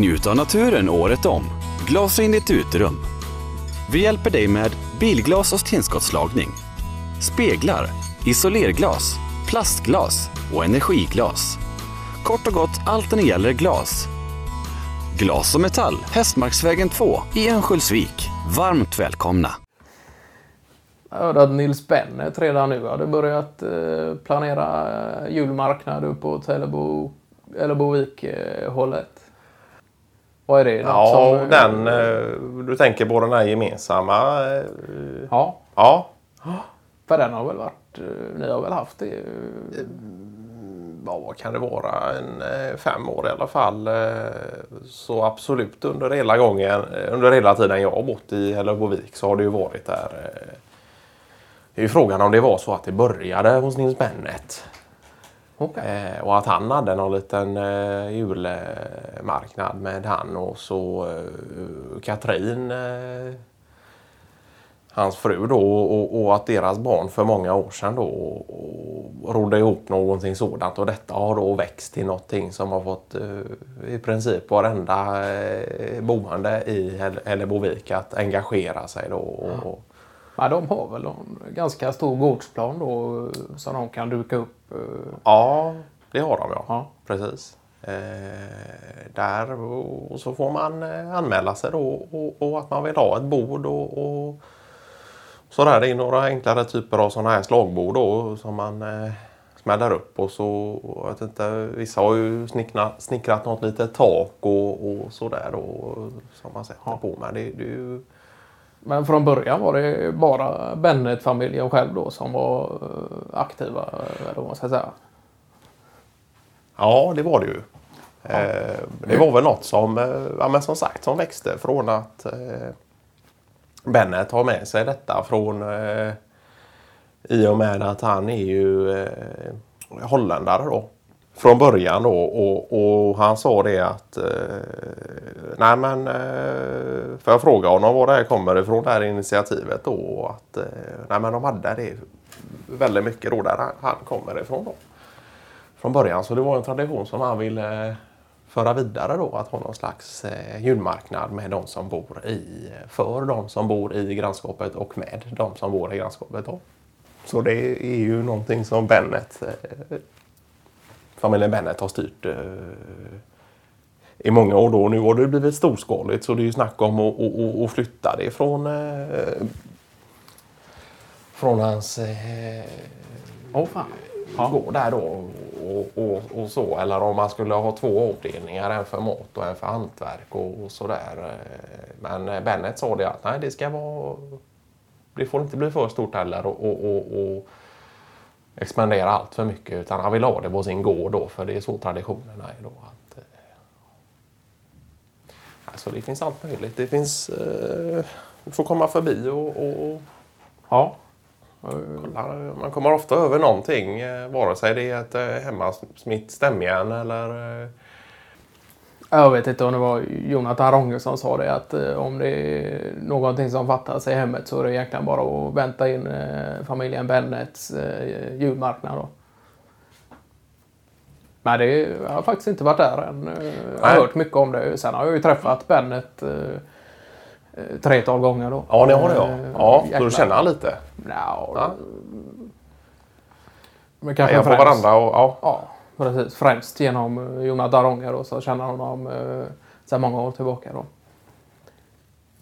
Njut av naturen året om. Glasa in ditt uterum. Vi hjälper dig med bilglas och stenskottslagning, speglar, isolerglas, plastglas och energiglas. Kort och gott allt när det gäller glas. Glas och metall, Hästmarksvägen 2 i Örnsköldsvik. Varmt välkomna! Jag hörde att Nils Bennet redan nu hade börjat eh, planera eh, julmarknad uppåt Hällebo, Hällebovik-hållet. Eh, vad är det? Ja, som, den, eh, du tänker på den här gemensamma? eh, Ja, Ja, för den har väl varit... eh, Ni har väl haft det? eh, ja, vad kan det vara? En, eh, fem år i alla fall. Så absolut under hela gången, under hela tiden jag har bott i Hällebovik så har det ju varit där. Det är ju frågan om det var så att det började hos Nils Bennet. Okej. Eh, och att han hade någon liten eh, julmarknad med han och så eh, Katrin, eh, hans fru då och, och att deras barn för många år sedan då och, rodde ihop någonting sådant och detta har då växt till någonting som har fått eh, i princip varenda eh, boende i Häll- Hällebovik att engagera sig då. Och, och, Ja, de har väl en ganska stor gårdsplan då som de kan duka upp. eh, Ja, det har de ja. Ja. Precis. Eh, där och så får man eh, anmäla sig då och, och att man vill ha ett bord och, och sådär. Det är några enklare typer av sådana här slagbord då som man eh, smäller upp och så, jag vet inte, vissa har ju snickrat, snickrat något litet tak och, och sådär då som man sätter på med. Det, det är ju, Men från början var det bara Bennet-familjen själv då som var eh, aktiva, eller vad man ska säga. Ja, det var det ju. Eh, det var väl något som, eh, ja, men som sagt, som växte från att Bennet har med sig detta från i och med att han är ju holländare då. Från början då och, och han sa det att eh, nej men eh, får jag fråga honom var det här kommer ifrån det här initiativet då och att eh, nej men de hade det väldigt mycket då där han, han kommer ifrån då från början. Så det var en tradition som han ville föra vidare då. Att ha någon slags eh, julmarknad med de som bor i, för de som bor i grannskapet och med de som bor i grannskapet. Då. Så det är ju någonting som Bennet, eh, familjen Bennet har styrt eh, i många år då. Nu har det blivit storskaligt så det är ju snack om att, att, att flytta det från, eh, från hans eh, Åh fan. gå där då och, och, och så. Eller om man skulle ha två avdelningar, en för mat och en för hantverk och, och sådär. Men eh, Bennet sa det att nej, det ska vara... Det får inte bli för stort heller och, och expandera allt för mycket. Utan han vill ha det på sin gård då, för det är så traditionerna är då. Att, eh, alltså det finns allt möjligt. Det finns... Eh, du får komma förbi och, och, och Ja. kolla. Man kommer ofta över någonting. eh, Vare sig det är ett eh, hemmasmitt stämjärn eller... eh, Jag vet inte om det var Jonathan Ronge som sa det att eh, om det är någonting som fattas i hemmet så är det egentligen bara att vänta in eh, familjen Bennets eh, julmarknad då. Men det, jag har faktiskt inte varit där än. Eh, Jag har Nej. hört mycket om det. Sen har jag ju träffat Bennet eh, eh, tre tal gånger då. Ja, det har det ja. Eh, Ja, så jäklar. du känner han lite? Ja, Ja. Men kanske på främst- varandra och ja. Ja, precis. Främst genom eh, Jonathan Ronger och så känner honom eh, sedan många år tillbaka då.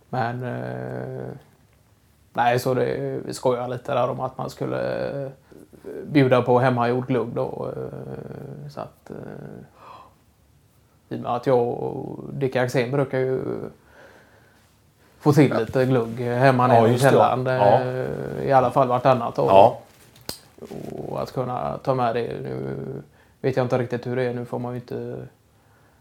Men eh, nej, så det, vi skojar lite där om att man skulle eh, bjuda på hemmagjord glugg då. Eh, så att eh, i och med att jag och Dick Axén brukar ju få till lite glugg hemma Ja, nere i källaren. ja. I alla fall vartannat år. Ja, Och att kunna ta med det. Nu vet jag inte riktigt hur det är. Nu får man ju inte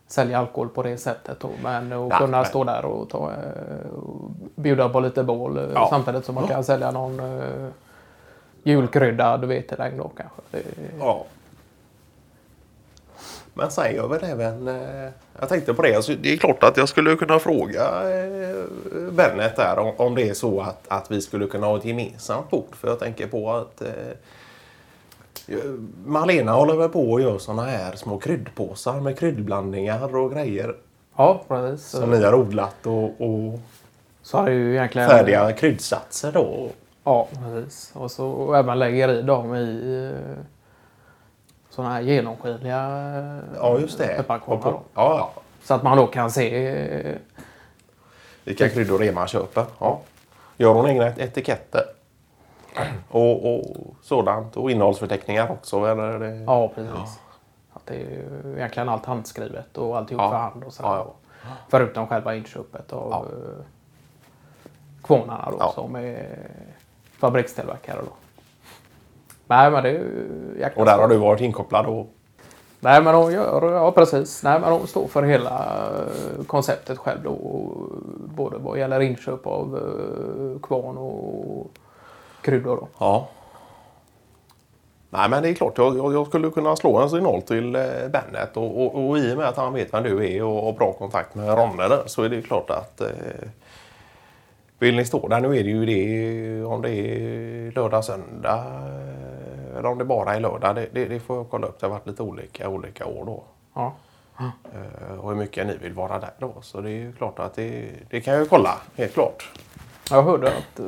sälja alkohol på det sättet. Då. Men att Nej, kunna nej. stå där och, ta, eh, och bjuda på lite bål eh, Ja. samtidigt som man kan sälja någon uh, julkryddad vetelängd då kanske. Det, ja. Men sen gör väl även... Eh, jag tänkte på det. Alltså, det är klart att jag skulle kunna fråga eh, Bennet där om, om det är så att, att vi skulle kunna ha ett gemensamt bord. För jag tänker på att eh, Malena håller väl på och gör såna här små kryddpåsar med kryddblandningar och grejer. Ja, precis. Som ni har odlat och, och Så har ju egentligen... färdiga kryddsatser då. Ja, precis. Och så och även lägger i dem i eh, sådana här genomskinliga Ja, just det. pepparkornar. Ja, ja. Så att man då kan se... Vilka kryddor det är man köper. Ja. Gör hon egna etiketter? Och, och sådant. Och innehållsförteckningar också? Eller det... Ja, precis. Att det är ju egentligen allt handskrivet och alltihop Ja. för hand och så. Ja, Förutom själva inköpet av Ja. ja. kvarnarna då Ja. som är fabrikstillverkare då. Nej men det är ju Och där har du varit inkopplad och Nej men de gör, ja precis. Nej men de står för hela eh, konceptet själv då. och Både vad gäller inköp av eh, kvarn och kryddor då. Ja. Nej men det är klart, jag, jag, skulle kunna slå en signal till eh, Bennet och, och, och i och med att han vet vem du är och har bra kontakt med Ronne där så är det klart att eh, vill ni stå där, nu är det ju det om det är lördag, söndag eh, eller om det bara är lördag. Det, det, det får jag kolla upp. Det har varit lite olika olika år då. Ja. Eh, och hur mycket ni vill vara där då. Så det är ju klart att det, det kan jag ju kolla, helt klart. Jag hörde att eh,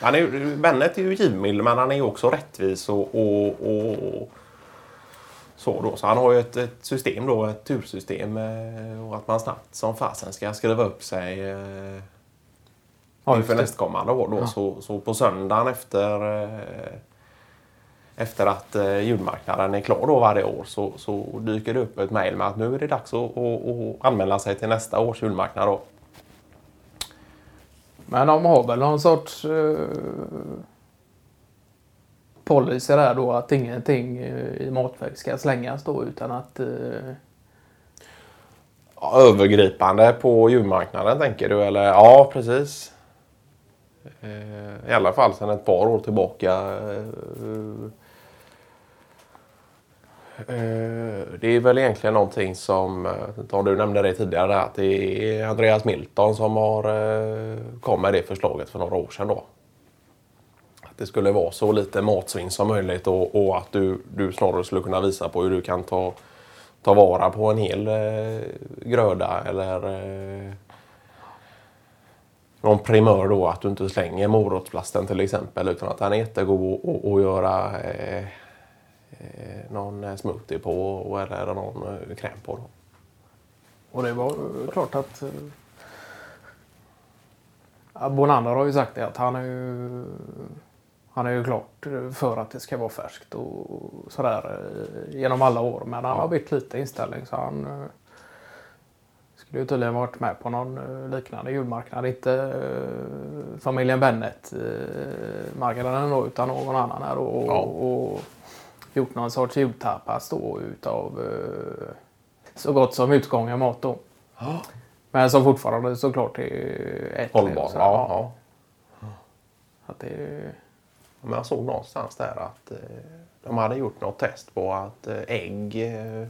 Han är, Bennet är ju givmild men han är ju också rättvis och, och, och så då. Så han har ju ett, ett system då, ett tursystem eh, och att man snabbt som fasen ska skriva upp sig eh, Ja, inför nästkommande år då. Så, så på söndagen efter eh, efter att eh, julmarknaden är klar då varje år så, så dyker det upp ett mejl med att nu är det dags att, att, att anmäla sig till nästa års julmarknad då. Men de har väl någon sorts eh, policy där då att ingenting eh, i matväg ska slängas då utan att eh, Ja, övergripande på djurmarknaden tänker du? Eller? Ja, precis. Eh, I alla fall sedan ett par år tillbaka. eh, Eh, det är väl egentligen någonting som, eh, du nämnde det tidigare, att det är Andreas Milton som har kommit kom med det förslaget för några år sedan. Då. Att det skulle vara så lite matsvinn som möjligt och, och att du, du snarare skulle kunna visa på hur du kan ta ta vara på en hel eh, gröda eller eh, någon primör då att du inte slänger morotsplasten till exempel utan att den är jättegod att- göra eh, någon eh, smoothie på och- eller någon eh, kräm på. Då. Och det var eh, klart att eh, ja, Bonander har ju sagt det att han är ju han är ju klart eh, för att det ska vara färskt och sådär eh, genom alla år. Men han har bytt lite inställning så han eh, skulle ju tydligen varit med på någon eh, liknande julmarknad. Inte eh, familjen Bennet eh, marknaden då utan någon annan här och, Ja. och gjort någon sorts jultapas då utav eh, så gott som utgången mat då. Men som fortfarande såklart är ätlig. Hållbar. så. Ja, ja. Att det Men jag såg någonstans där att eh, de hade gjort något test på att eh, ägg eh,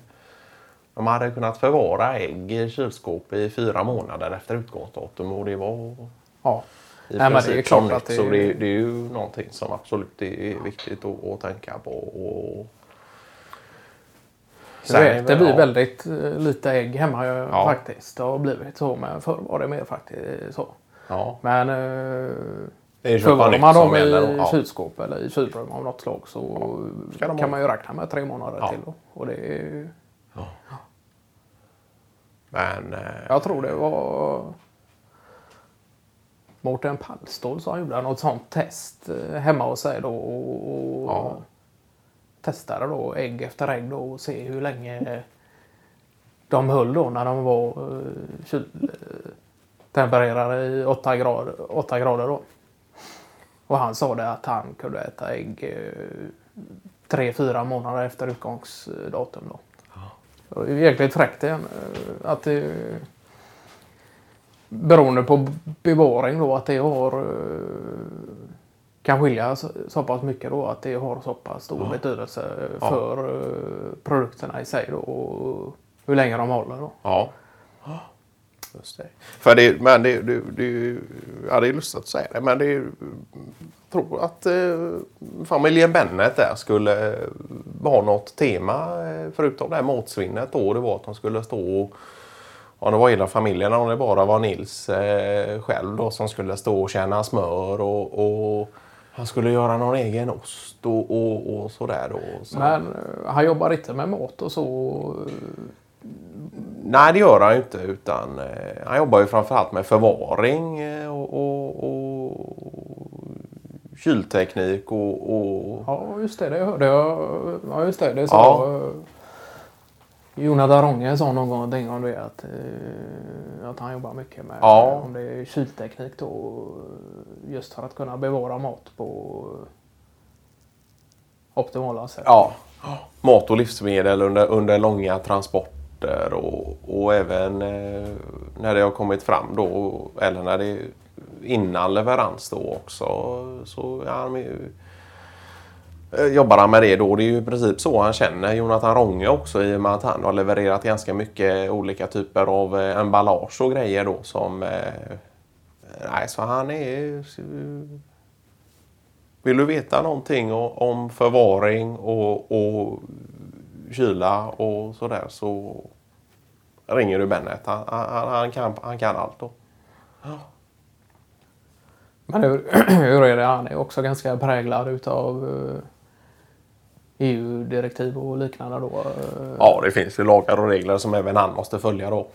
de hade kunnat förvara ägg i kylskåp i fyra månader efter utgångsdatum och det var ja. I Nej, men det är princip klart att det- Så det, det är ju någonting som absolut är viktigt att, att tänka på. Och... Jag vet, det blir ja, väldigt eh, lite ägg hemma eh, Ja. faktiskt. Det har blivit så men förr var det mer faktiskt så. Ja, Men eh, förvarar man dem i Ja. kylskåp eller i kylrum av något slag så kan ha. man ju räkna med tre månader till. Då. Och det är, Men eh, jag tror det var Mårten Pallstål som gjorde något sånt test eh, hemma hos sig då. Och, och Ja. Testade då ägg efter ägg då och se hur länge de höll då när de var eh, kyl, eh, i 8 grader, 8 grader då. Och han sa det att han kunde äta ägg tre, fyra månader efter utgångsdatum då. Det var ju jäkligt fräckt igen. Att det, beroende på bevaring då att det har eh, kan skilja så, pass mycket då att det har så pass stor betydelse Ja. för eh, produkterna i sig då och hur länge de håller då. Ja. Just det. För det, men det, det, det, ja, det är lustigt att säga det, men det jag tror att eh, familjen Bennet där skulle eh, ha något tema eh, förutom det här matsvinnet då. Det var att de skulle stå och, om det var hela familjen om det bara var Nils eh, själv då som skulle stå och tjäna smör och, och han skulle göra någon egen ost och, och, och sådär. Då, så. Men eh, han jobbar inte med mat och så? eh, Nej, det gör han ju inte. Utan, eh, han jobbar ju framförallt med förvaring eh, och, och, och kylteknik och, och Ja, just det. Det hörde jag. Ja, just det. Det sa Ja. Ja. Jonas Daronge sa någon gång någonting om det att, eh, att han jobbar mycket med Ja. om det är kylteknik då. Just för att kunna bevara mat på optimala sätt. ja, mat och livsmedel under, under långa transporter och, och även eh, när det har kommit fram då eller när det innan leverans då också så ja, han Eh, jobbar han med det då. Det är ju i princip så han känner Jonathan Ronge också i och med att han har levererat ganska mycket olika typer av eh, emballage och grejer då som eh, Nej, så han är vill du veta någonting om förvaring och, och kyla och sådär så ringer du Bennet. Han, han, han, kan, han kan allt då. Men hur, hur är det? Han är också ganska präglad utav EU-direktiv och liknande då. Eh? Ja, det finns ju lagar och regler som även han måste följa då.